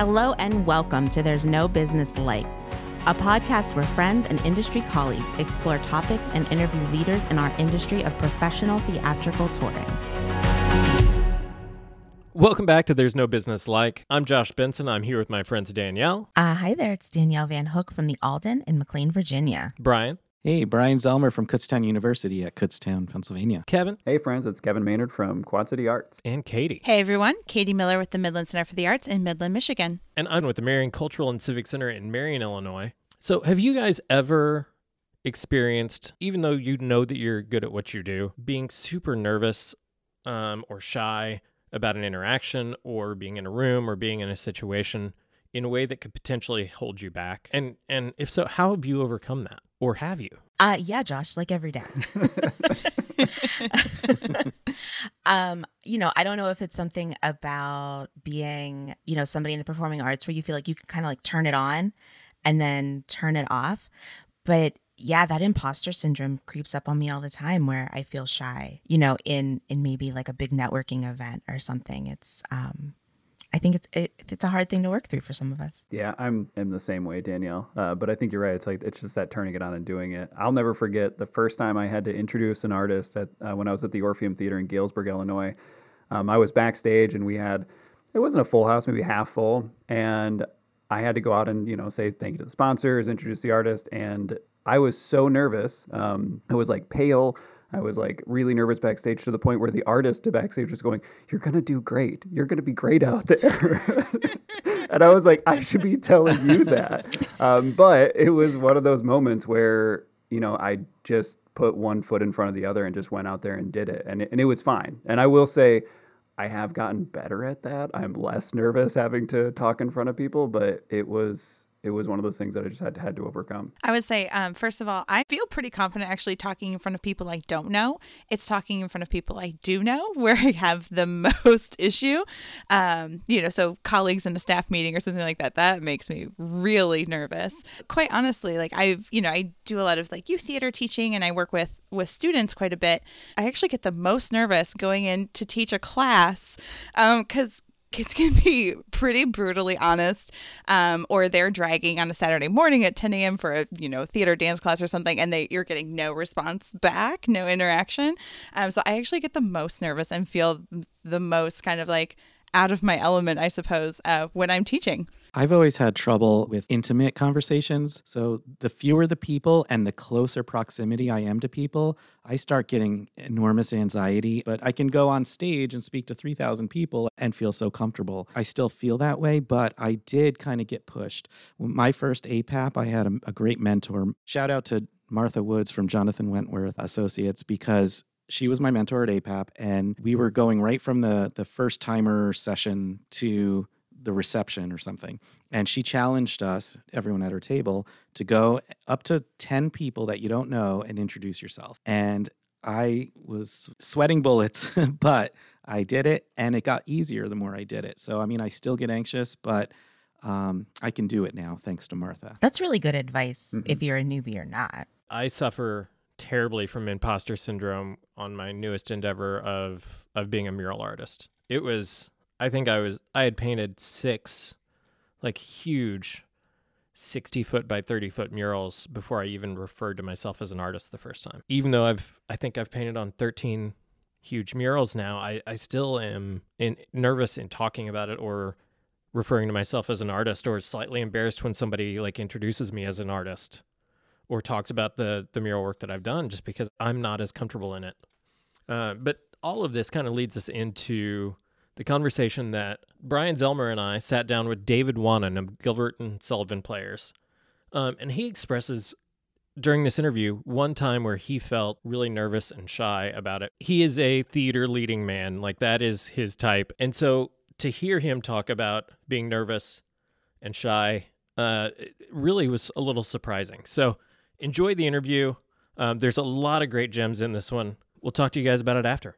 Hello and welcome to There's No Business Like, a podcast where friends and industry colleagues explore topics and interview leaders in our industry of professional theatrical touring. Welcome back to There's No Business Like. I'm Josh Benson. I'm here with my friends Danielle, Uh, hi there, it's Danielle Van Hook from the Alden in McLean, Virginia. Brian, Hey, Brian Zelmer from Kutztown University at Kutztown, Pennsylvania. Kevin, Hey, friends, it's Kevin Maynard from Quad City Arts. and Katie. Hey everyone, Katie Miller with the Midland Center for the Arts in Midland, Michigan. And I'm with the Marion Cultural and Civic Center in Marion, Illinois. So, have you guys ever experienced, even though you know that you're good at what you do, being super nervous um, or shy about an interaction or being in a room or being in a situation in a way that could potentially hold you back? And and if so, how have you overcome that? Or have you? Uh, yeah, Josh, like every day. um, you know, I don't know if it's something about being, you know, somebody in the performing arts where you feel like you can kind of like turn it on and then turn it off. But yeah, that imposter syndrome creeps up on me all the time where I feel shy, you know, in in maybe like a big networking event or something. It's um I think it's it, it's a hard thing to work through for some of us. Yeah, I'm am the same way, Danielle. Uh, but I think you're right. It's like it's just that turning it on and doing it. I'll never forget the first time I had to introduce an artist at uh, when I was at the Orpheum Theater in Galesburg, Illinois. Um, I was backstage and we had it wasn't a full house, maybe half full, and I had to go out and you know say thank you to the sponsors, introduce the artist, and I was so nervous. Um, I was like pale. I was like really nervous backstage to the point where the artist to backstage was going, "You're gonna do great. You're gonna be great out there." and I was like, "I should be telling you that." Um, but it was one of those moments where you know I just put one foot in front of the other and just went out there and did it, and it, and it was fine. And I will say, I have gotten better at that. I'm less nervous having to talk in front of people, but it was it was one of those things that I just had had to overcome. I would say, um, first of all, I feel pretty confident actually talking in front of people I don't know. It's talking in front of people I do know where I have the most issue. Um, you know, so colleagues in a staff meeting or something like that, that makes me really nervous. Quite honestly, like I've, you know, I do a lot of like youth theater teaching and I work with with students quite a bit. I actually get the most nervous going in to teach a class because kids can be pretty brutally honest um, or they're dragging on a saturday morning at 10 a.m for a you know theater dance class or something and they you're getting no response back no interaction. Um, so i actually get the most nervous and feel the most kind of like out of my element i suppose uh, when i'm teaching I've always had trouble with intimate conversations. So the fewer the people and the closer proximity I am to people, I start getting enormous anxiety. But I can go on stage and speak to 3,000 people and feel so comfortable. I still feel that way, but I did kind of get pushed. My first APAP, I had a, a great mentor. Shout out to Martha Woods from Jonathan Wentworth Associates because she was my mentor at APAP, and we were going right from the the first timer session to the reception or something. And she challenged us, everyone at her table, to go up to 10 people that you don't know and introduce yourself. And I was sweating bullets, but I did it and it got easier the more I did it. So, I mean, I still get anxious, but um, I can do it now thanks to Martha. That's really good advice if you're a newbie or not. I suffer terribly from imposter syndrome on my newest endeavor of of being a mural artist. It was I think I was I had painted six like huge 60 foot by 30 foot murals before I even referred to myself as an artist the first time. Even though I've I think I've painted on 13 huge murals now, I, I still am in, nervous in talking about it or referring to myself as an artist or slightly embarrassed when somebody like introduces me as an artist or talks about the the mural work that I've done just because I'm not as comfortable in it. Uh, but all of this kind of leads us into the conversation that Brian Zelmer and I sat down with David Wannen of Gilbert and Sullivan Players, um, and he expresses during this interview one time where he felt really nervous and shy about it. He is a theater leading man, like that is his type, and so to hear him talk about being nervous and shy uh, really was a little surprising. So enjoy the interview. Um, there's a lot of great gems in this one. We'll talk to you guys about it after.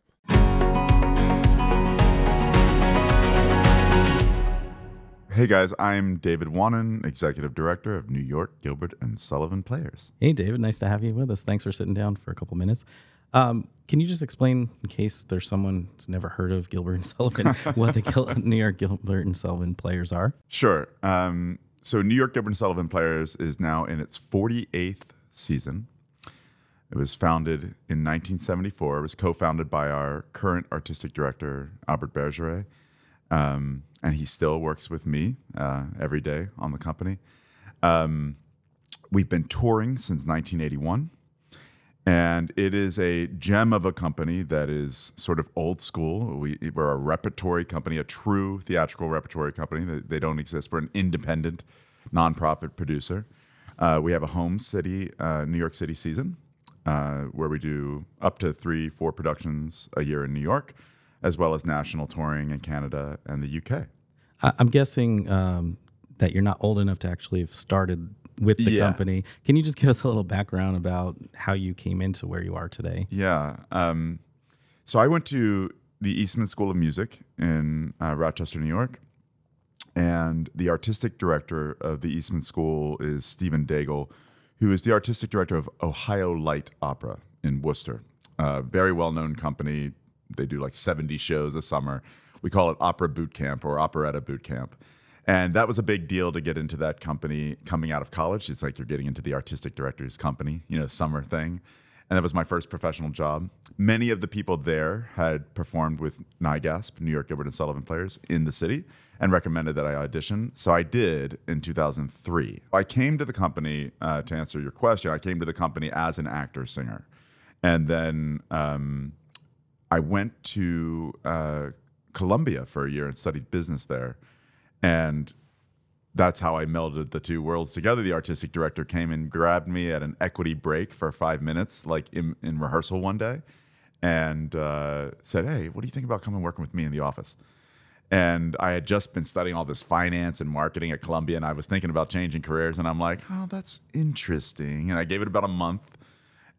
Hey guys, I'm David Wannen, Executive Director of New York Gilbert and Sullivan Players. Hey, David, nice to have you with us. Thanks for sitting down for a couple minutes. Um, can you just explain, in case there's someone who's never heard of Gilbert and Sullivan, what the Gil- New York Gilbert and Sullivan players are? Sure. Um, so New York Gilbert and Sullivan Players is now in its 48th season. It was founded in 1974. It was co-founded by our current artistic director, Albert Bergeret. Um, and he still works with me uh, every day on the company. Um, we've been touring since 1981. And it is a gem of a company that is sort of old school. We, we're a repertory company, a true theatrical repertory company. They, they don't exist. We're an independent, nonprofit producer. Uh, we have a home city, uh, New York City season, uh, where we do up to three, four productions a year in New York, as well as national touring in Canada and the UK. I'm guessing um, that you're not old enough to actually have started with the Yeah. company. Can you just give us a little background about how you came into where you are today? Yeah. Um, so I went to the Eastman School of Music in uh, Rochester, New York. And the artistic director of the Eastman School is Stephen Daigle, who is the artistic director of Ohio Light Opera in Wooster. A very well known company. They do like 70 shows a summer. We call it Opera Boot Camp or Operetta Boot Camp. And that was a big deal to get into that company coming out of college. It's like you're getting into the artistic director's company, you know, summer thing. And that was my first professional job. Many of the people there had performed with NYGASP, New York Gilbert and Sullivan players, in the city and recommended that I audition. So I did in 2003. I came to the company, uh, to answer your question, I came to the company as an actor singer. And then um, I went to uh, Columbia for a year and studied business there. And that's how I melded the two worlds together. The artistic director came and grabbed me at an equity break for five minutes, like in, in rehearsal one day, and uh, said, Hey, what do you think about coming working with me in the office? And I had just been studying all this finance and marketing at Columbia, and I was thinking about changing careers. And I'm like, Oh, that's interesting. And I gave it about a month.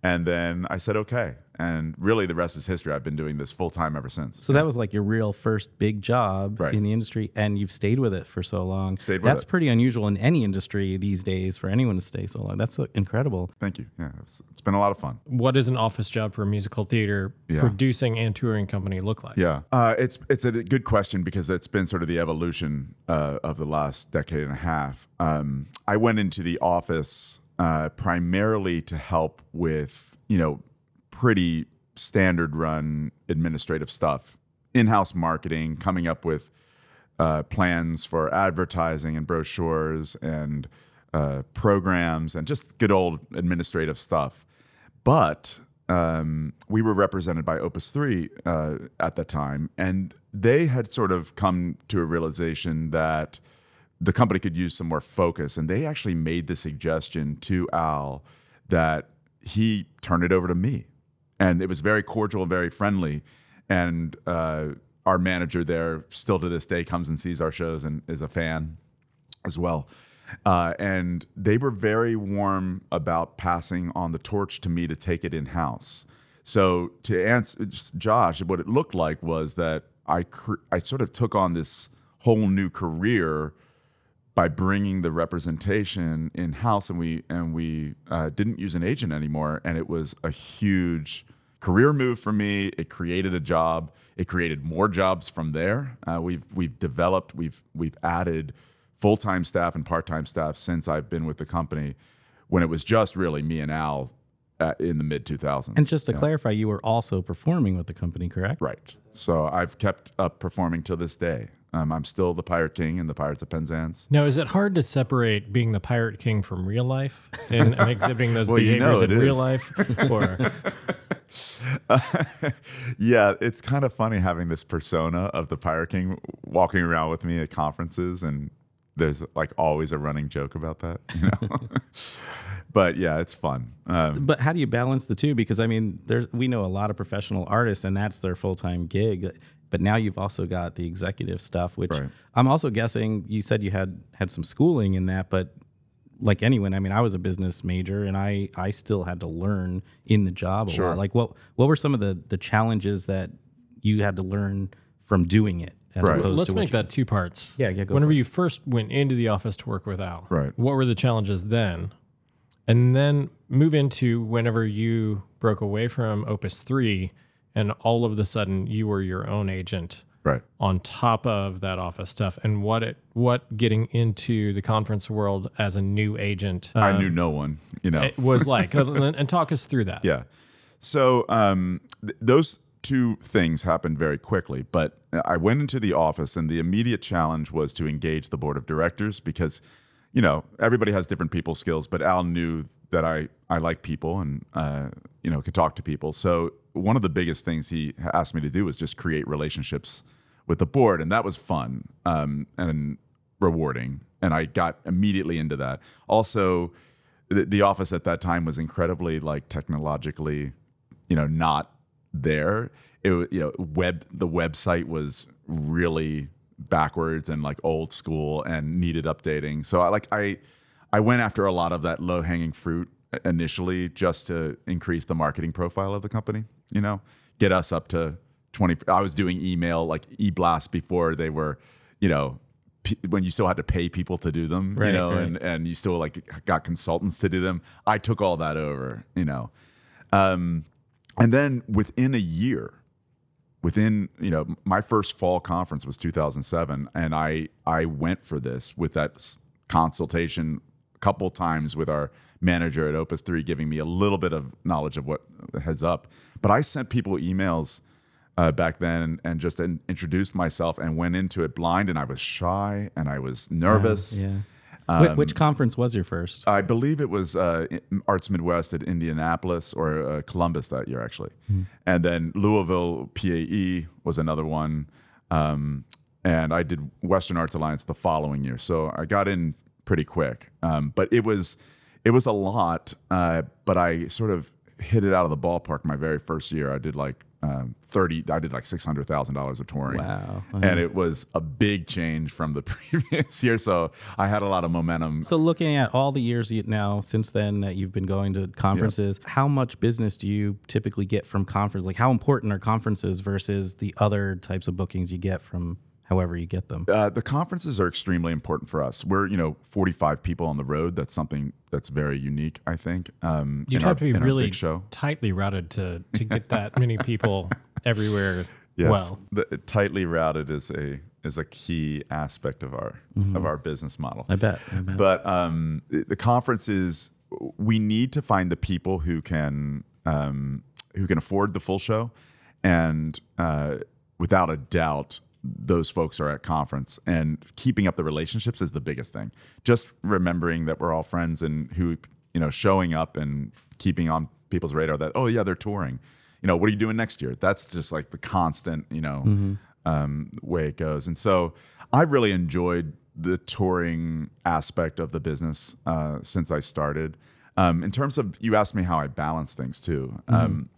And then I said, Okay. And really, the rest is history. I've been doing this full time ever since. So that was like your real first big job Right. in the industry, and you've stayed with it for so long. Stayed with That's it. pretty unusual in any industry these days for anyone to stay so long. That's uh, incredible. Thank you. Yeah, it's, it's been a lot of fun. What does an office job for a musical theater Yeah. producing and touring company look like? Yeah, uh, it's it's a good question because it's been sort of the evolution uh, of the last decade and a half. Um, I went into the office uh, primarily to help with you know pretty standard run administrative stuff, in house marketing, coming up with uh, plans for advertising and brochures and uh, programs and just good old administrative stuff. But um, we were represented by Opus 3 uh, at the time, and they had sort of come to a realization that the company could use some more focus. And they actually made the suggestion to Al that he turn it over to me. And it was very cordial and very friendly. And uh, our manager there, still to this day, comes and sees our shows and is a fan as well. Uh, and they were very warm about passing on the torch to me to take it in house. So to answer Josh, what it looked like was that I cr- I sort of took on this whole new career by bringing the representation in house, and we and we uh, didn't use an agent anymore, and it was a huge career move for me. It created a job. It created more jobs from there. Uh, we've we've developed. We've we've added full time staff and part time staff since I've been with the company. When it was just really me and Al uh, in the mid two thousands. And just to clarify, you were also performing with the company, correct? Right. So I've kept up performing till this day. Um, I'm still the Pirate King in the Pirates of Penzance. Now, is it hard to separate being the pirate king from real life and, and exhibiting those Well, you behaviors know in it real life? Or yeah, it's kind of funny having this persona of the Pirate King walking around with me at conferences, and there's like always a running joke about that, you know. but yeah, it's fun. Um, But how do you balance the two? Because I mean, there's we know a lot of professional artists, and that's their full time gig. But now you've also got the executive stuff, which Right. I'm also guessing you said you had had some schooling in that, but like anyone, I mean, I was a business major, and I I still had to learn in the job a Sure. lot. Like what what were some of the the challenges that you had to learn from doing it? As Right. opposed let's to make you- that two parts. Yeah, yeah, go Whenever for it. you first went into the office to work with Al, Right. What were the challenges then? and then move into whenever you broke away from Opus 3 and all of the sudden you were your own agent Right. on top of that office stuff and what it what getting into the conference world as a new agent I um, knew no one, you know. it was like and, and talk us through that Yeah. So um, th- those two things happened very quickly, but I went into the office, and the immediate challenge was to engage the board of directors because, you know, everybody has different people skills, but Al knew that I I like people and uh, you know could talk to people. So one of the biggest things he asked me to do was just create relationships with the board, and that was fun um, and rewarding. And I got immediately into that. Also, the, the office at that time was incredibly like technologically you know not there it you know web the website was really backwards and like old school and needed updating. So i like i i went after a lot of that low hanging fruit initially just to increase the marketing profile of the company you know? Get us up to 20 i was doing email like e-blast before they were you know p- when you still had to pay people to do them you know right. and and you still like got consultants to do them. I took all that over you know? Um, and then within a year, within you know my first fall conference was 2007, and I I went for this with that consultation a couple times with our manager at Opus Three, giving me a little bit of knowledge of what heads up. But I sent people emails. Uh, back then, and just in, introduced myself and went into it blind, and I was shy and I was nervous. Yeah. Wh- Um, which conference was your first? I believe it was uh, Arts Midwest at Indianapolis or uh, Columbus that year, actually. And then Louisville PAE was another one. Um, and I did Western Arts Alliance the following year. So I got in pretty quick. Um, but it was it was a lot, uh, but I sort of hit it out of the ballpark my very first year. I did like um, 30, I did like $600,000 of touring Wow. and it was a big change from the previous year. So I had a lot of momentum. So, looking at all the years now since then that you've been going to conferences, how much business do you typically get from conferences? Like, how important are conferences versus the other types of bookings you get from however you get them? Uh, the conferences are extremely important for us. We're you know 45 people on the road. That's something that's very unique, I think. Um, you'd in our- have to be really show. tightly routed to to get that many people everywhere Yes. well the, tightly routed is a is a key aspect of our of our business model. I bet. I bet. but um, the the conferences we need to find the people who can um, who can afford the full show and uh, without a doubt those folks are at conference and keeping up the relationships is the biggest thing just remembering that we're all friends and who you know showing up and keeping on people's radar that oh yeah they're touring you know what are you doing next year that's just like the constant you know um, way it goes. And so I've really enjoyed the touring aspect of the business uh, since I started. Um, in terms of, you asked me how I balance things too. Um,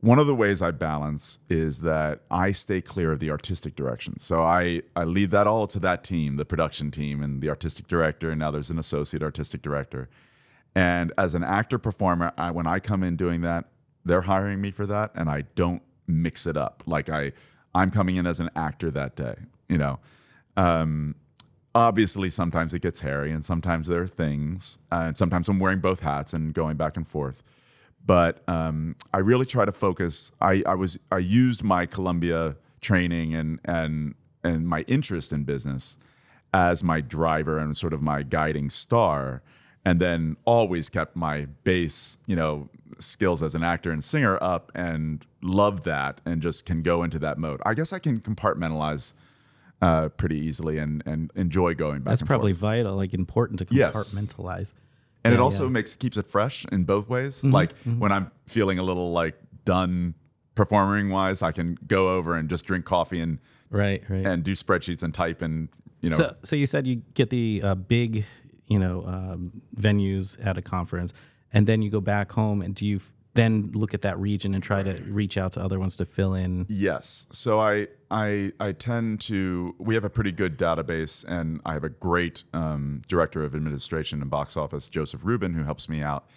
one of the ways I balance is that I stay clear of the artistic direction. So I, I leave that all to that team, the production team, and the artistic director. And now there's an associate artistic director. And as an actor performer, I, when I come in doing that, they're hiring me for that, and I don't mix it up. Like I, I'm coming in as an actor that day. You know, um, obviously sometimes it gets hairy, and sometimes there are things, uh, and sometimes I'm wearing both hats and going back and forth. But um, I really try to focus. I, I was I used my Columbia training and and and my interest in business as my driver and sort of my guiding star and then always kept my base, you know skills as an actor and singer up and love that and just can go into that mode i guess i can compartmentalize uh, pretty easily and and enjoy going back That's probably forth. vital, like important to Yes. And it also yeah. makes keeps it fresh in both ways Mm-hmm, like when i'm feeling a little like done performing wise i can go over and just drink coffee and Right, right. and do spreadsheets and type and you know So, so you said you get the uh, big, you know, um, venues at a conference, and then you go back home, and do you then look at that region and try to reach out to other ones to fill in? Yes. So I I I tend to we have a pretty good database and I have a great um, director of administration and box office, Joseph Rubin, who helps me out.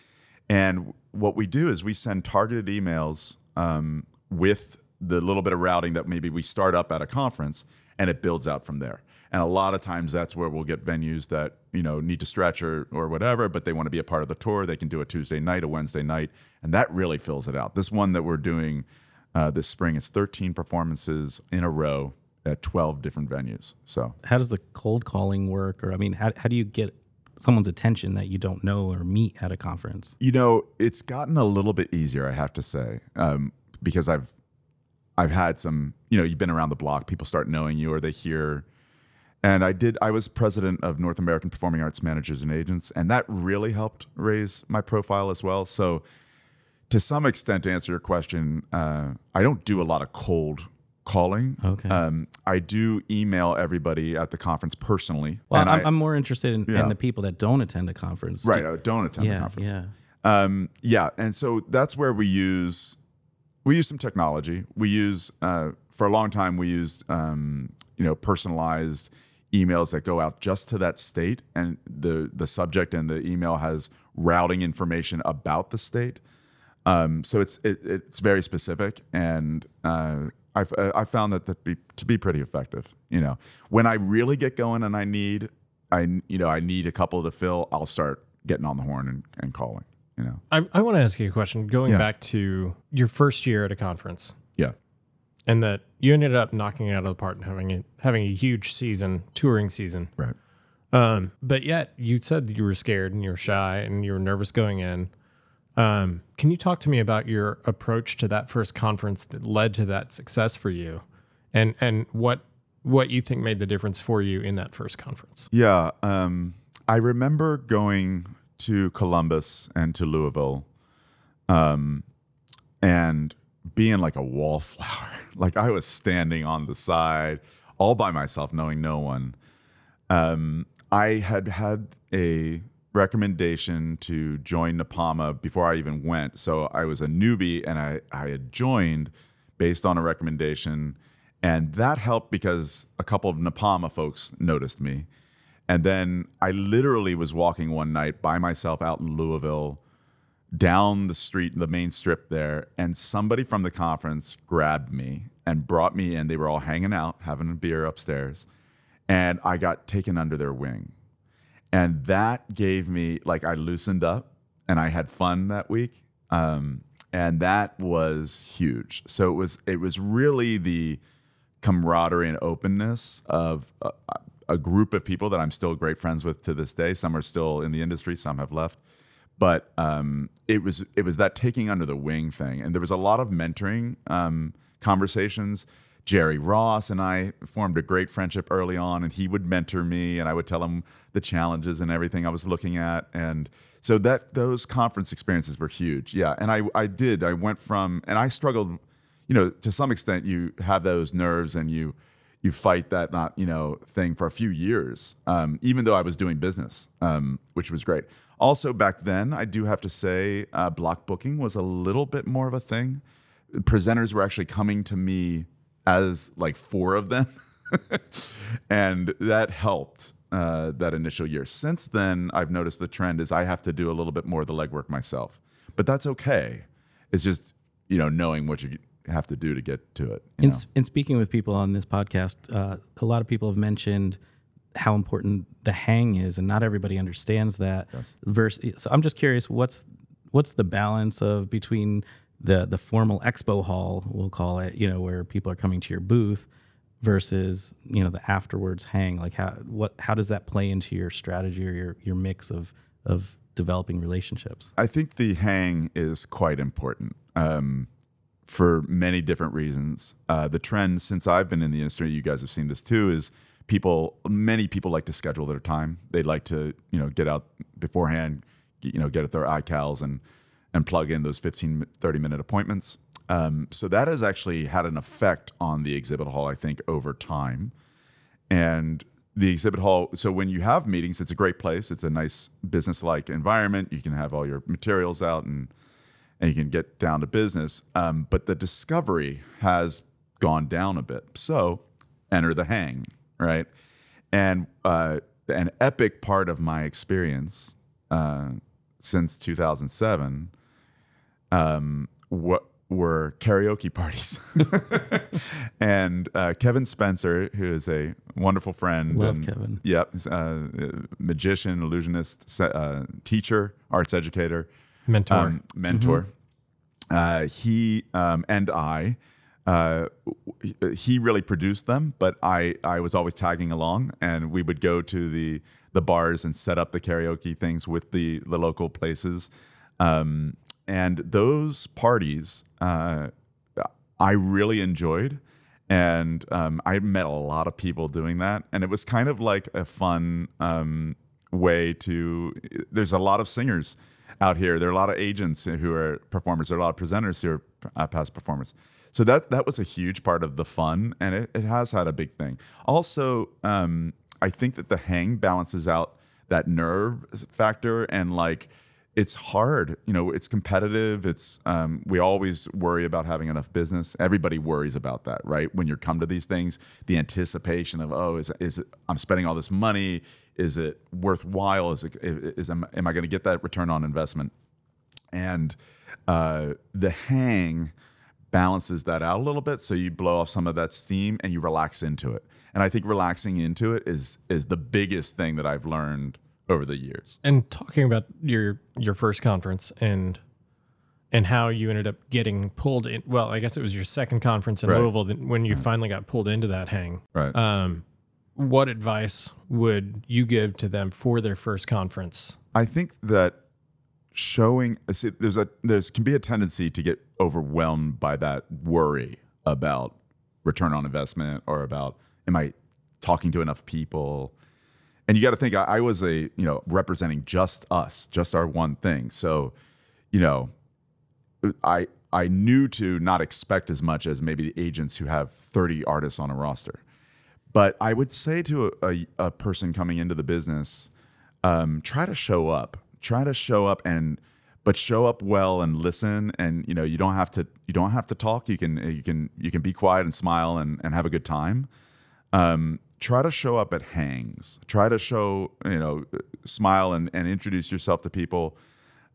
And what we do is we send targeted emails um, with the little bit of routing that maybe we start up at a conference and it builds out from there. And a lot of times that's where we'll get venues that, you know, need to stretch or, or whatever, but they want to be a part of the tour. They can do a Tuesday night, a Wednesday night, and that really fills it out. This one that we're doing uh, this spring, it's 13 performances in a row at 12 different venues. So How does the cold calling work? Or, I mean, how, how do you get someone's attention that you don't know or meet at a conference? You know, it's gotten a little bit easier, I have to say, um, because I've I've had some. You know, you've been around the block. People start knowing you, or they hear. And I did. I was president of North American Performing Arts Managers and Agents, and that really helped raise my profile as well. So, to some extent, to answer your question, uh, I don't do a lot of cold calling. Okay. Um, I do email everybody at the conference personally. Well, and I'm, I, I'm more interested in, Yeah. in the people that don't attend a conference. right. Do, don't attend the conference. yeah. Um, yeah, and so that's where we use we use some technology. We use uh, for a long time we used um, you know personalized emails that go out just to that state, and the the subject and the email has routing information about the state. Um, so it's it, it's very specific, and uh, I've I found that to be to be pretty effective. You know, when I really get going and I need I you know I need a couple to fill, I'll start getting on the horn and, and calling. You know, I, I want to ask you a question going Yeah. back to your first year at a conference. And that you ended up knocking it out of the park and having a, having a huge season, touring season. Right. Um, but yet you said that you were scared and you were shy and you were nervous going in. Um, can you talk to me about your approach to that first conference that led to that success for you, and and what what you think made the difference for you in that first conference? Yeah. Um, I remember going to Columbus and to Louisville um, and being like a wallflower. like I was standing on the side all by myself, knowing no one. Um, I had had a recommendation to join Napama before I even went. So I was a newbie and I, I had joined based on a recommendation. And that helped because a couple of Napama folks noticed me. And then I literally was walking one night by myself out in Louisville down the street, the main strip there, and somebody from the conference grabbed me and brought me in. They were all hanging out, having a beer upstairs, and I got taken under their wing. And that gave me, like, I loosened up and I had fun that week. Um, and that was huge. So it was, it was really the camaraderie and openness of a, a group of people that I'm still great friends with to this day. Some are still in the industry, some have left but um, it was it was that taking under the wing thing, and there was a lot of mentoring um, conversations. Jerry Ross and I formed a great friendship early on, and he would mentor me, and I would tell him the challenges and everything I was looking at, and so that those conference experiences were huge. Yeah, and I I did I went from and I struggled, you know, to some extent you have those nerves and you you fight that not you know thing for a few years um, even though i was doing business um, which was great also back then i do have to say uh, block booking was a little bit more of a thing. Presenters were actually coming to me as like four of them. And that helped uh, that initial year. Since then i've noticed the trend is i have to do a little bit more of the legwork myself. But that's okay. It's just you know knowing what you have to do to get to it you In, s- in speaking with people on this podcast, uh, a lot of people have mentioned how important the hang is, and not everybody understands that. Yes. Versus, so I'm just curious, what's what's the balance of between the the formal expo hall, we'll call it, you know, where people are coming to your booth, versus you know the afterwards hang. Like how what how does that play into your strategy or your your mix of of developing relationships? I think the hang is quite important um, for many different reasons. Uh, the trend since I've been in the industry, you guys have seen this too, is people. Many people like to schedule their time. They'd like to, you know, get out beforehand, get- you know, get at their iCals and and plug in those 15, 30 minute appointments. Um, so that has actually had an effect on the exhibit hall, I think, over time and the exhibit hall so when you have meetings it's a great place it's a nice business like environment you can have all your materials out and and you can get down to business um, but the discovery has gone down a bit so enter the hang right and uh, an epic part of my experience uh, since 2007 um, what were karaoke parties. and uh, Kevin Spencer, who is a wonderful friend, Love and- Kevin. Yep, uh, magician, illusionist, uh, teacher, arts educator, Mentor. um, mentor. Uh, he um, and I, uh, he really produced them, but I I was always tagging along, and we would go to the the bars and set up the karaoke things with the the local places, um, and those parties uh, I really enjoyed. And um, I met a lot of people doing that, and it was kind of like a fun um, way to. There's a lot of singers out here. There are a lot of agents who are performers. There are a lot of presenters who are uh, past performers. So that that was a huge part of the fun, and it, it has had a big thing. Also, um, I think that the hang balances out that nerve factor, and like it's hard. You know, it's competitive. It's um, we always worry about having enough business. Everybody worries about that, right? When you come to these things, the anticipation of oh, is is it, I'm spending all this money? Is it worthwhile? Is it is am, am I going to get that return on investment? And uh, the hang balances that out a little bit, so you blow off some of that steam and you relax into it. And I think relaxing into it is is the biggest thing that I've learned over the years. and talking about your your first conference and and how you ended up getting pulled in well i guess it was your second conference in Right. louisville when you finally got pulled into that hang Right. um what advice would you give to them for their first conference I think that showing see, there's a there's can be a tendency to get overwhelmed by that worry about return on investment or about am I talking to enough people? And you got to think I, I was a you know representing just us, just our one thing. So, you know, I I knew to not expect as much as maybe the agents who have 30 artists on a roster. But I would say to a, a, a person coming into the business, um, try to show up. Try to show up and but show up well and listen and you know you don't have to you don't have to talk. You can you can you can be quiet and smile and, and have a good time. Um, try to show up at hangs. Try to show you know smile and, and introduce yourself to people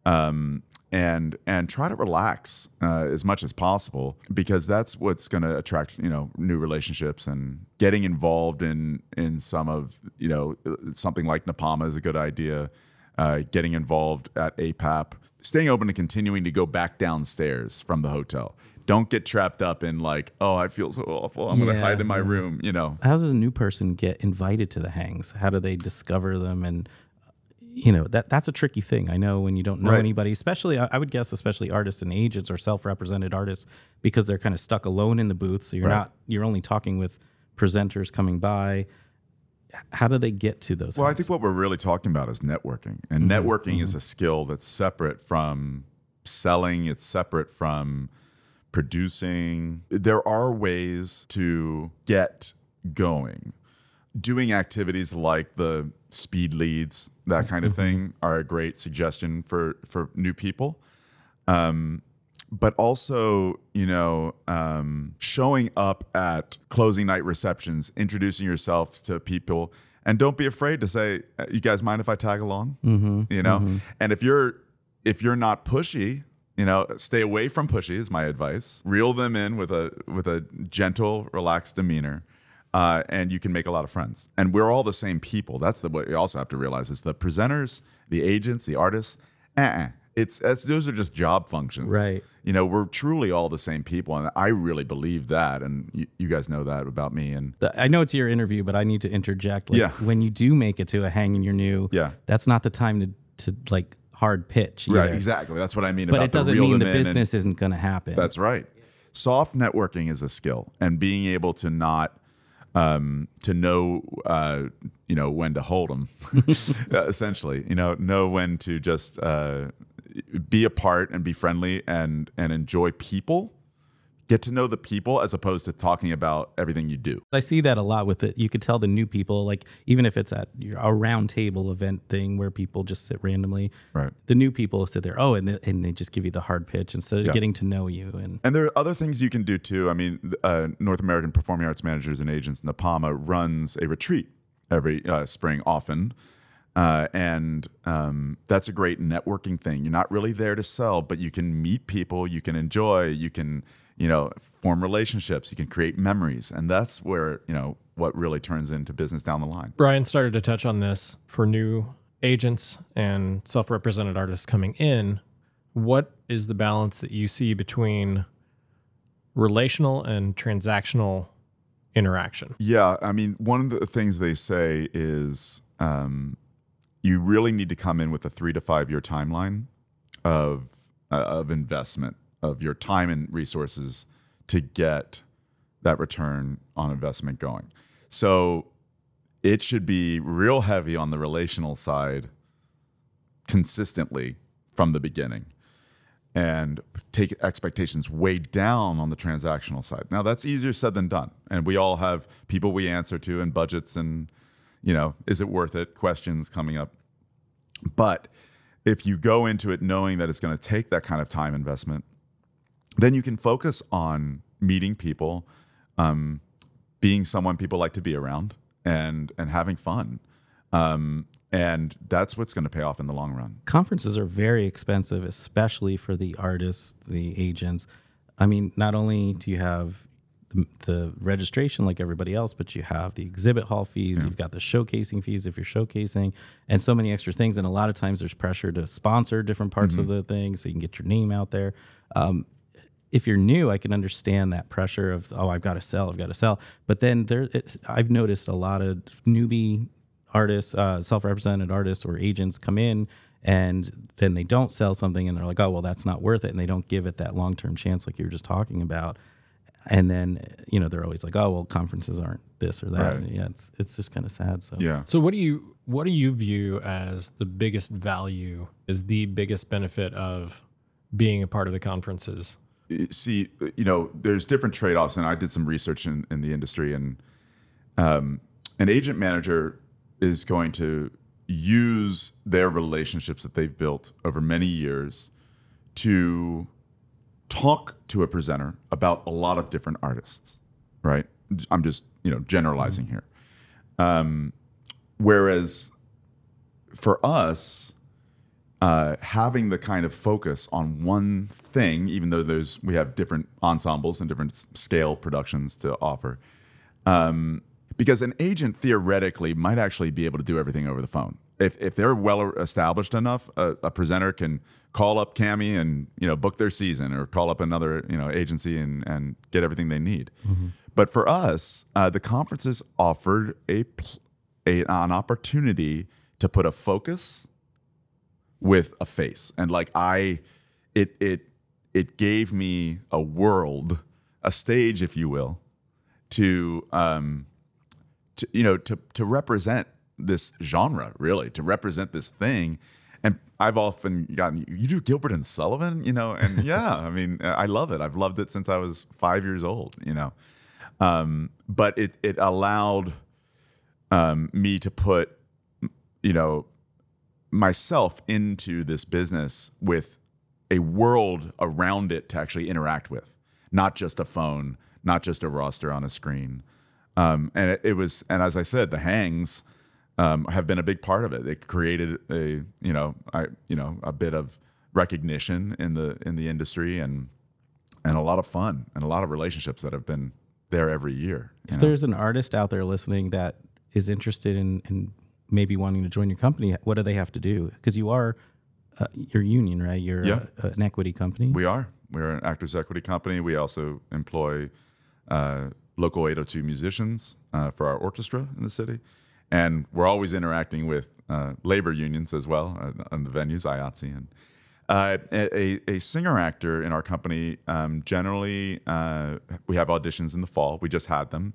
um, and and try to relax uh, as much as possible because that's what's going to attract you know new relationships and getting involved in in some of you know something like Napama is a good idea. Uh, getting involved at APAP, staying open and continuing to go back downstairs from the hotel. Don't get trapped up in like, oh, I feel so awful. I'm going to hide in my room. You know, How does a new person get invited to the hangs? How do they discover them? And you know that that's a tricky thing. I know when you don't know Right. anybody, especially I I would guess, especially artists and agents or self-represented artists, because they're kind of stuck alone in the booth. So you're Right. not you're only talking with presenters coming by. How do they get to those? Well, I think what we're really talking about is networking. And mm-hmm. networking is mm-hmm. a skill that's separate from selling, it's separate from producing. There are ways to get going. Doing activities like the speed leads, that kind of mm-hmm. thing, are a great suggestion for, for new people. Um, but also, you know, um, showing up at closing night receptions, introducing yourself to people, and don't be afraid to say, "Uh, "You guys mind if I tag along?" Mm-hmm, you know, and if you're if you're not pushy, you know, stay away from pushy is my advice. Reel them in with a with a gentle, relaxed demeanor. Uh, and you can make a lot of friends. And we're all the same people. That's the what you also have to realize is the presenters, the agents, the artists. Uh-uh. It's, those are just job functions, Right. You know, we're truly all the same people, and I really believe that. And you, you guys know that about me. And The- I know it's your interview, but I need to interject. Like, Yeah. When you do make it to a hang and you're new, Yeah. that's not the time to to like hard pitch. right, exactly. That's what I mean. But about it doesn't mean the in and- business isn't going to happen. That's right. Soft networking is a skill, and being able to not um, to know uh, you know when to hold them, essentially, you know, know when to just uh, be a part and be friendly and and enjoy people. Get to know the people as opposed to talking about everything you do. I see that a lot with it. You could tell the new people, like even if it's at your- a round table event thing where people just sit randomly, Right. the new people sit there, oh, and they, and they just give you the hard pitch instead of Yeah. getting to know you. And And there are other things you can do too. I mean, uh, North American Performing Arts Managers and Agents, NAPAMA, runs a retreat every uh, spring often. Uh, and um, that's a great networking thing. You're not really there to sell, but you can meet people, you can enjoy, you can, you know, form relationships, you can create memories, and that's where you know what really turns into business down the line. Brian started to touch on this for new agents and self-represented artists coming in. What is the balance that you see between relational and transactional interaction? Yeah, I mean, one of the things they say is um, you really need to come in with a three to five year timeline of uh, of investment of your time and resources to get that return on investment going. So it should be real heavy on the relational side consistently from the beginning and take expectations way down on the transactional side. Now that's easier said than done. And we all have people we answer to and budgets and you know, is it worth it? Questions coming up. But if you go into it knowing that it's going to take that kind of time investment, then you can focus on meeting people, um, being someone people like to be around, and and having fun. Um, and that's what's going to pay off in the long run. Conferences are very expensive, especially for the artists, the agents. I mean, not only do you have the, the registration like everybody else, but you have the exhibit hall fees, you've got the showcasing fees if you're showcasing, and so many extra things. And a lot of times there's pressure to sponsor different parts of the thing so you can get your name out there. Um, if you're new, I can understand that pressure of oh, I've got to sell, I've got to sell. But then there, it's, I've noticed a lot of newbie artists, uh, self-represented artists or agents come in and then they don't sell something and they're like, oh well, that's not worth it, and they don't give it that long-term chance like you were just talking about. And then you know they're always like, oh well, conferences aren't this or that. Right. Yeah, it's it's just kind of sad. So Yeah. So what do you what do you view as the biggest value, is the biggest benefit of being a part of the conferences? see, you know, there's different trade offs, and I did some research in, in the industry, and um, an agent manager is going to use their relationships that they've built over many years to talk to a presenter about a lot of different artists, right? I'm just, you know, generalizing here. Um, whereas for us, uh, having the kind of focus on one thing, even though there's we have different ensembles and different scale productions to offer, um, because an agent theoretically might actually be able to do everything over the phone. If if they're well established enough, a, a presenter can call up Cami and you know book their season, or call up another you know agency and and get everything they need. But for us, uh, the conferences offered a, a an opportunity to put a focus with a face and like i it it it gave me a world a stage if you will to um to you know to to represent this genre really to represent this thing. And i've often gotten you do gilbert and sullivan? You know and yeah i mean i love it. I've loved it since i was five years old you know. Um but it it allowed um me to put you know myself into this business with a world around it to actually interact with, not just a phone, not just a roster on a screen. Um, and it, it was, and as I said, the hangs um, have been a big part of it. It created a, you know, I, you know, a bit of recognition in the in the industry and and a lot of fun and a lot of relationships that have been there every year. if know? there's an artist out there listening that is interested in, in maybe wanting to join your company, what do they have to do? Because you are uh, your union, right? You're Yeah. a, an equity company. We are. We're an actors equity company. We also employ uh, local 802 musicians uh, for our orchestra in the city. And we're always interacting with uh, labor unions as well uh, on the venues, IATSE. And uh, a, a singer actor in our company, um, generally, uh, we have auditions in the fall. We just had them.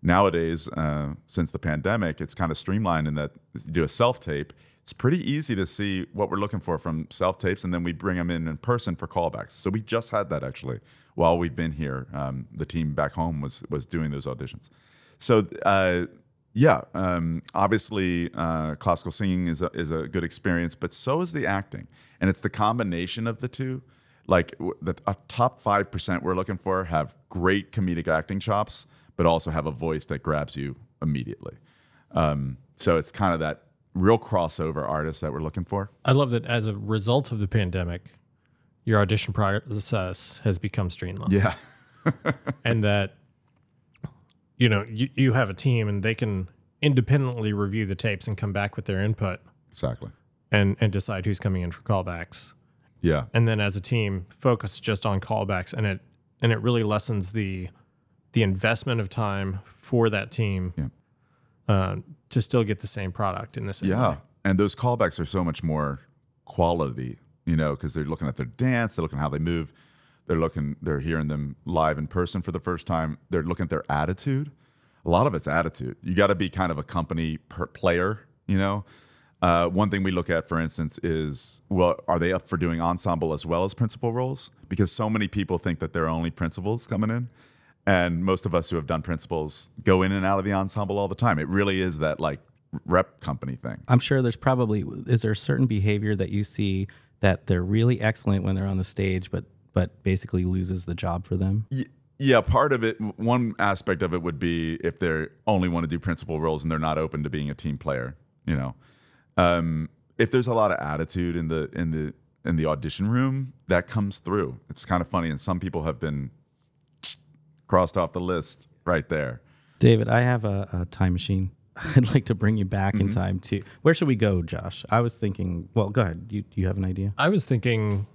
Nowadays, uh, since the pandemic, it's kind of streamlined in that you do a self tape. It's pretty easy to see what we're looking for from self tapes, and then we bring them in in person for callbacks. So we just had that actually while we've been here. Um, the team back home was was doing those auditions. So uh, yeah, um, obviously uh, classical singing is a, is a good experience, but so is the acting, and it's the combination of the two. Like the top five percent we're looking for have great comedic acting chops, but also have a voice that grabs you immediately. Um, so it's kind of that real crossover artist that we're looking for. I love that as a result of the pandemic, your audition process has become streamlined. Yeah. and that you know you, you have a team and they can independently review the tapes and come back with their input exactly. and and decide who's coming in for callbacks Yeah. and then as a team focus just on callbacks and it and it really lessens the the investment of time for that team Yeah. uh, to still get the same product in the same Yeah. way. And those callbacks are so much more quality, you know, because they're looking at their dance, they're looking at how they move, they're looking, they're hearing them live in person for the first time, they're looking at their attitude. A lot of it's attitude. You got to be kind of a company player, you know. Uh, one thing we look at, for instance, is well, are they up for doing ensemble as well as principal roles? Because so many people think that they're only principals coming in, and most of us who have done principals go in and out of the ensemble all the time. It really is that like rep company thing. I'm sure there's probably is there a certain behavior that you see that they're really excellent when they're on the stage, but but basically loses the job for them. Yeah, part of it, one aspect of it would be if they only want to do principal roles and they're not open to being a team player. You know, um, if there's a lot of attitude in the in the in the audition room, that comes through. It's kind of funny, and some people have been crossed off the list right there. David, I have a, a time machine. I'd like to bring you back in time to where should we go, Josh? I was thinking. Well, go ahead. You you have an idea? I was thinking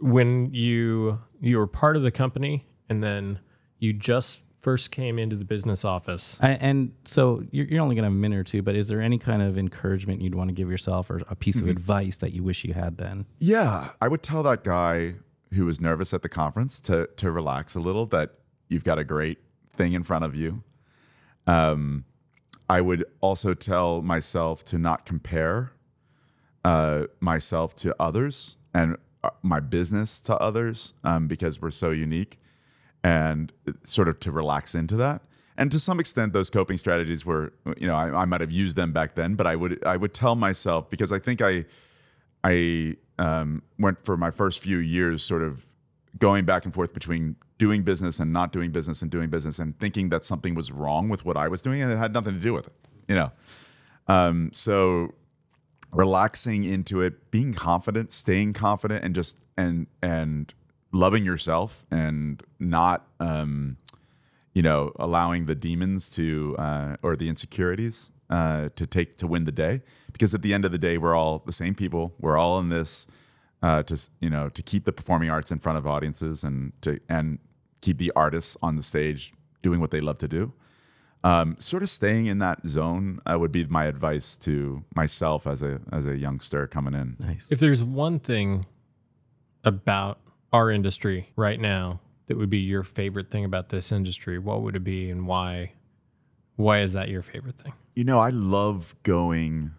when you you were part of the company and then you just first came into the business office. I, and so you're, you're only going to have a minute or two, but is there any kind of encouragement you'd want to give yourself or a piece of advice that you wish you had then? Yeah, I would tell that guy who was nervous at the conference to to relax a little. That you've got a great thing in front of you. Um, I would also tell myself to not compare uh, myself to others and my business to others um, because we're so unique, and sort of to relax into that. And to some extent, those coping strategies were, you know, I, I might have used them back then, but I would I would tell myself because I think I I um, went for my first few years sort of going back and forth between doing business and not doing business and doing business and thinking that something was wrong with what I was doing and it had nothing to do with it, you know. Um, so relaxing into it, being confident, staying confident, and just and and loving yourself and not um, you know allowing the demons to uh, or the insecurities uh, to take to win the day. Because at the end of the day we're all the same people. We're all in this uh, to you know to keep the performing arts in front of audiences and to and keep the artists on the stage doing what they love to do um, sort of staying in that zone uh, would be my advice to myself as a as a youngster coming in Nice. If there's one thing about our industry right now that would be your favorite thing about this industry, what would it be and why? Why is that your favorite thing? You know, I love going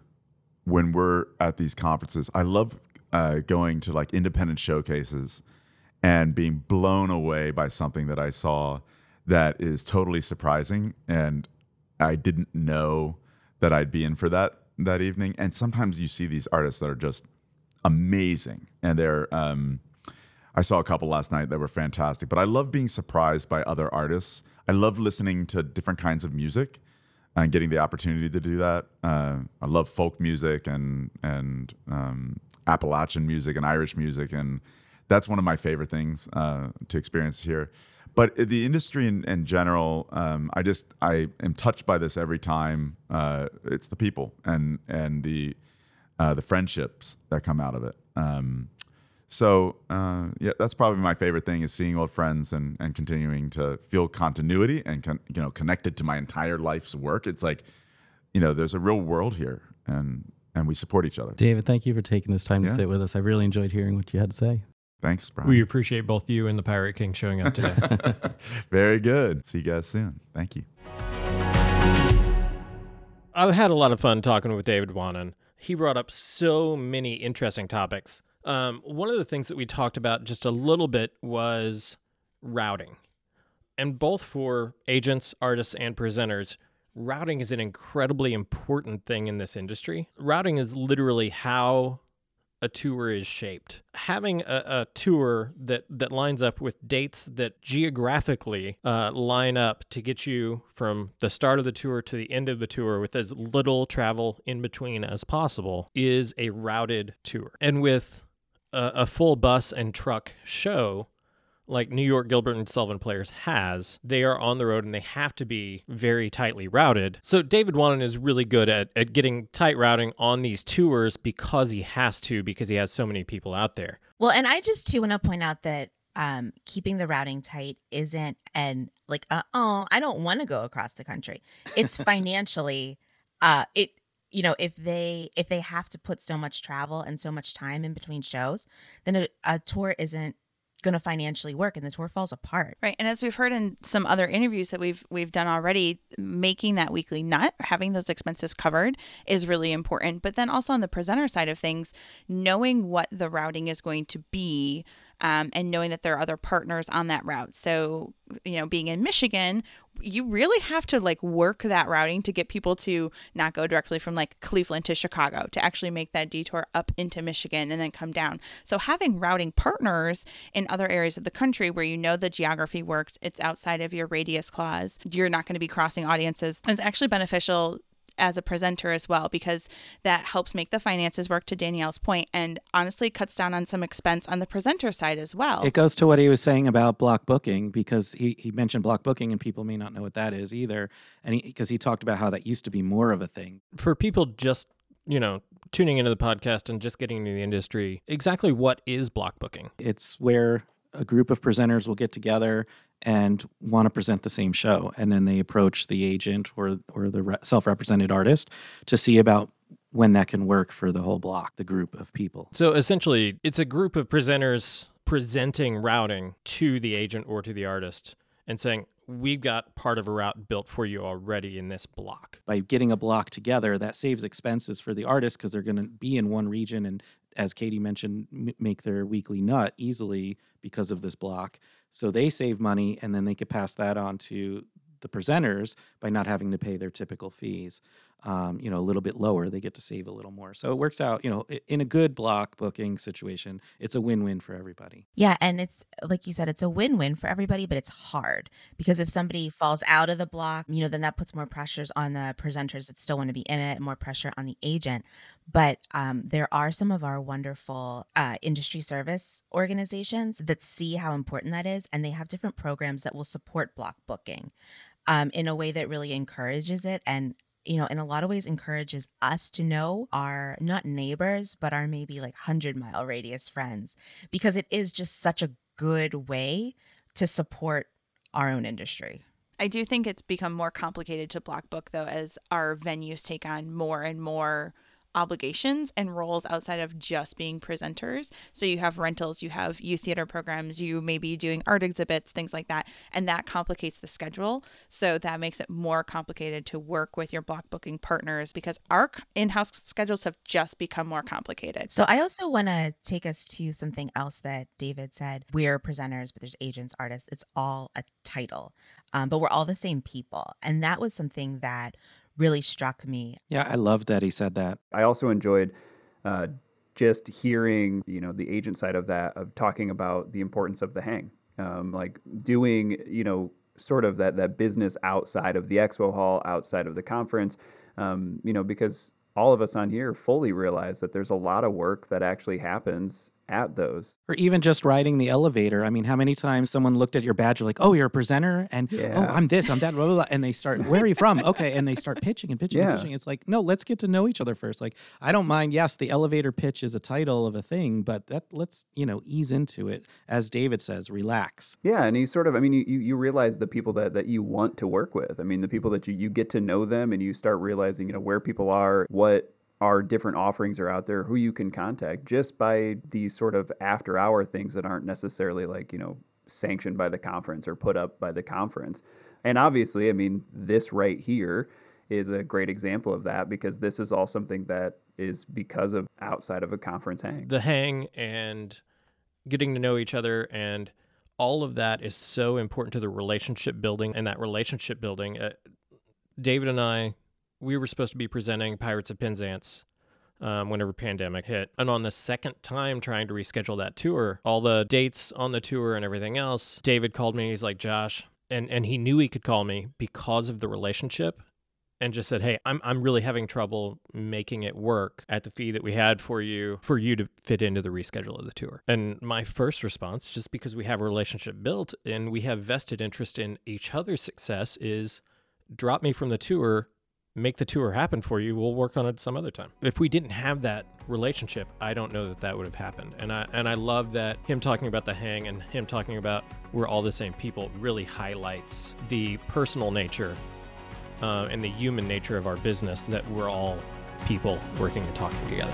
when we're at these conferences. I love uh, going to like independent showcases and being blown away by something that I saw that is totally surprising, and I didn't know that I'd be in for that that evening. And sometimes you see these artists that are just amazing, and they're. Um, I saw a couple last night that were fantastic, but I love being surprised by other artists. I love listening to different kinds of music and getting the opportunity to do that. Uh, I love folk music and and um, Appalachian music and Irish music, and that's one of my favorite things uh, to experience here. But the industry in, in general, um, I just I am touched by this every time. Uh, it's the people and and the uh, the friendships that come out of it. Um, so uh, yeah, that's probably my favorite thing is seeing old friends and and continuing to feel continuity and con- you know connected to my entire life's work. It's like you know there's a real world here and and we support each other. David, thank you for taking this time to sit with us. I really enjoyed hearing what you had to say. Thanks, Brian. We appreciate both you and the Pirate King showing up today. Very good. See you guys soon. Thank you. I had a lot of fun talking with David Wannen. He brought up so many interesting topics. Um, one of the things that we talked about just a little bit was routing. And both for agents, artists, and presenters, routing is an incredibly important thing in this industry. Routing is literally how a tour is shaped. Having a, a, tour that, that lines up with dates that geographically uh, line up to get you from the start of the tour to the end of the tour with as little travel in between as possible is a routed tour. And with a, a full bus and truck show, like New York Gilbert and Sullivan Players has, they are on the road and they have to be very tightly routed. So David Wannen is really good at, at getting tight routing on these tours because he has to, because he has so many people out there. Well, and I just too want to point out that um, keeping the routing tight isn't and like uh, oh I don't want to go across the country. It's financially uh, it you know if they if they have to put so much travel and so much time in between shows, then a, a tour isn't going to financially work and the tour falls apart. Right. And as we've heard in some other interviews that we've we've done already, making that weekly nut, having those expenses covered is really important. But then also on the presenter side of things, knowing what the routing is going to be um, and knowing that there are other partners on that route. So, you know, being in Michigan, you really have to like work that routing to get people to not go directly from like Cleveland to Chicago to actually make that detour up into Michigan and then come down. So, having routing partners in other areas of the country where you know the geography works, it's outside of your radius clause, you're not going to be crossing audiences, it's actually beneficial as a presenter as well because that helps make the finances work to Danielle's point and honestly cuts down on some expense on the presenter side as well. It goes to what he was saying about block booking because he, he mentioned block booking and people may not know what that is either. And because he, he talked about how that used to be more of a thing. For people just, you know, tuning into the podcast and just getting into the industry, exactly what is block booking? It's where a group of presenters will get together and want to present the same show and then they approach the agent or or the re- self-represented artist to see about when that can work for the whole block the group of people so essentially it's a group of presenters presenting routing to the agent or to the artist and saying we've got part of a route built for you already in this block. By getting a block together, that saves expenses for the artist because they're going to be in one region and, as Katie mentioned, m- make their weekly nut easily because of this block. So they save money and then they could pass that on to the presenters by not having to pay their typical fees. Um, you know, a little bit lower, they get to save a little more. So it works out, you know, in a good block booking situation, it's a win win for everybody. Yeah. And it's like you said, it's a win win for everybody, but it's hard because if somebody falls out of the block, you know, then that puts more pressures on the presenters that still want to be in it, more pressure on the agent. But um, there are some of our wonderful uh, industry service organizations that see how important that is, and they have different programs that will support block booking um, in a way that really encourages it and you know, in a lot of ways encourages us to know our not neighbors, but our maybe like 100 mile radius friends, because it is just such a good way to support our own industry. I do think it's become more complicated to block book though as our venues take on more and more obligations and roles outside of just being presenters. So you have rentals, you have youth theater programs, you may be doing art exhibits, things like that. And that complicates the schedule. So that makes it more complicated to work with your block booking partners because our in house schedules have just become more complicated. So I also want to take us to something else that David said. We're presenters, but there's agents, artists. It's all a title, um, but we're all the same people. And that was something that really struck me. Yeah, I love that he said that. I also enjoyed uh, just hearing, you know, the agent side of that, of talking about the importance of the hang, um, like doing, you know, sort of that that business outside of the expo hall, outside of the conference, um, you know, because all of us on here fully realize that there's a lot of work that actually happens at those. Or even just riding the elevator. I mean, how many times someone looked at your badge, like, oh, you're a presenter? And, oh, yeah. oh, I'm this, I'm that, blah, blah, blah. And they start, where are you from? okay. And they start pitching and pitching yeah. and pitching. It's like, no, let's get to know each other first. Like, I don't mind, yes, the elevator pitch is a title of a thing, but that let's, you know, ease into it. As David says, relax. Yeah. And you sort of, I mean, you, you realize the people that, that you want to work with. I mean, the people that you, you get to know them and you start realizing, you know, where people are, what our different offerings are out there, who you can contact just by these sort of after hour things that aren't necessarily like, you know, sanctioned by the conference or put up by the conference. And obviously, I mean, this right here is a great example of that because this is all something that is because of outside of a conference hang. The hang and getting to know each other and all of that is so important to the relationship building and that relationship building. Uh, David and I we were supposed to be presenting Pirates of Penzance um, whenever pandemic hit. And on the second time trying to reschedule that tour, all the dates on the tour and everything else, David called me. He's like, Josh, and and he knew he could call me because of the relationship and just said, "Hey, I'm I'm really having trouble making it work at the fee that we had for you for you to fit into the reschedule of the tour." And my first response, just because we have a relationship built and we have vested interest in each other's success, is drop me from the tour, make the tour happen for you. We'll work on it some other time. If we didn't have that relationship, I don't know that that would have happened. And I and I love that him talking about the hang and him talking about we're all the same people really highlights the personal nature uh, and the human nature of our business that we're all people working and talking together.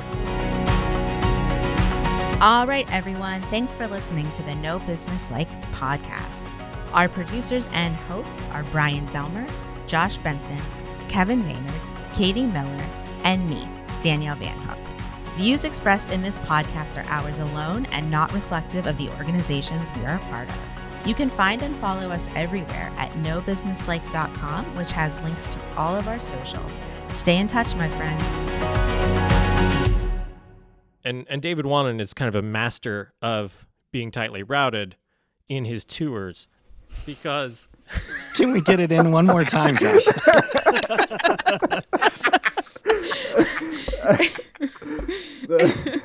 All right, everyone. Thanks for listening to the No Business Like podcast. Our producers and hosts are Brian Zelmer, Josh Benson, Kevin Maynard, Katie Miller, and me, Danielle Van Hook. Views expressed in this podcast are ours alone and not reflective of the organizations we are a part of. You can find and follow us everywhere at nobusinesslike.com, which has links to all of our socials. Stay in touch, my friends. And and David Wannen is kind of a master of being tightly routed in his tours because Can we get it in one more time, Josh? The-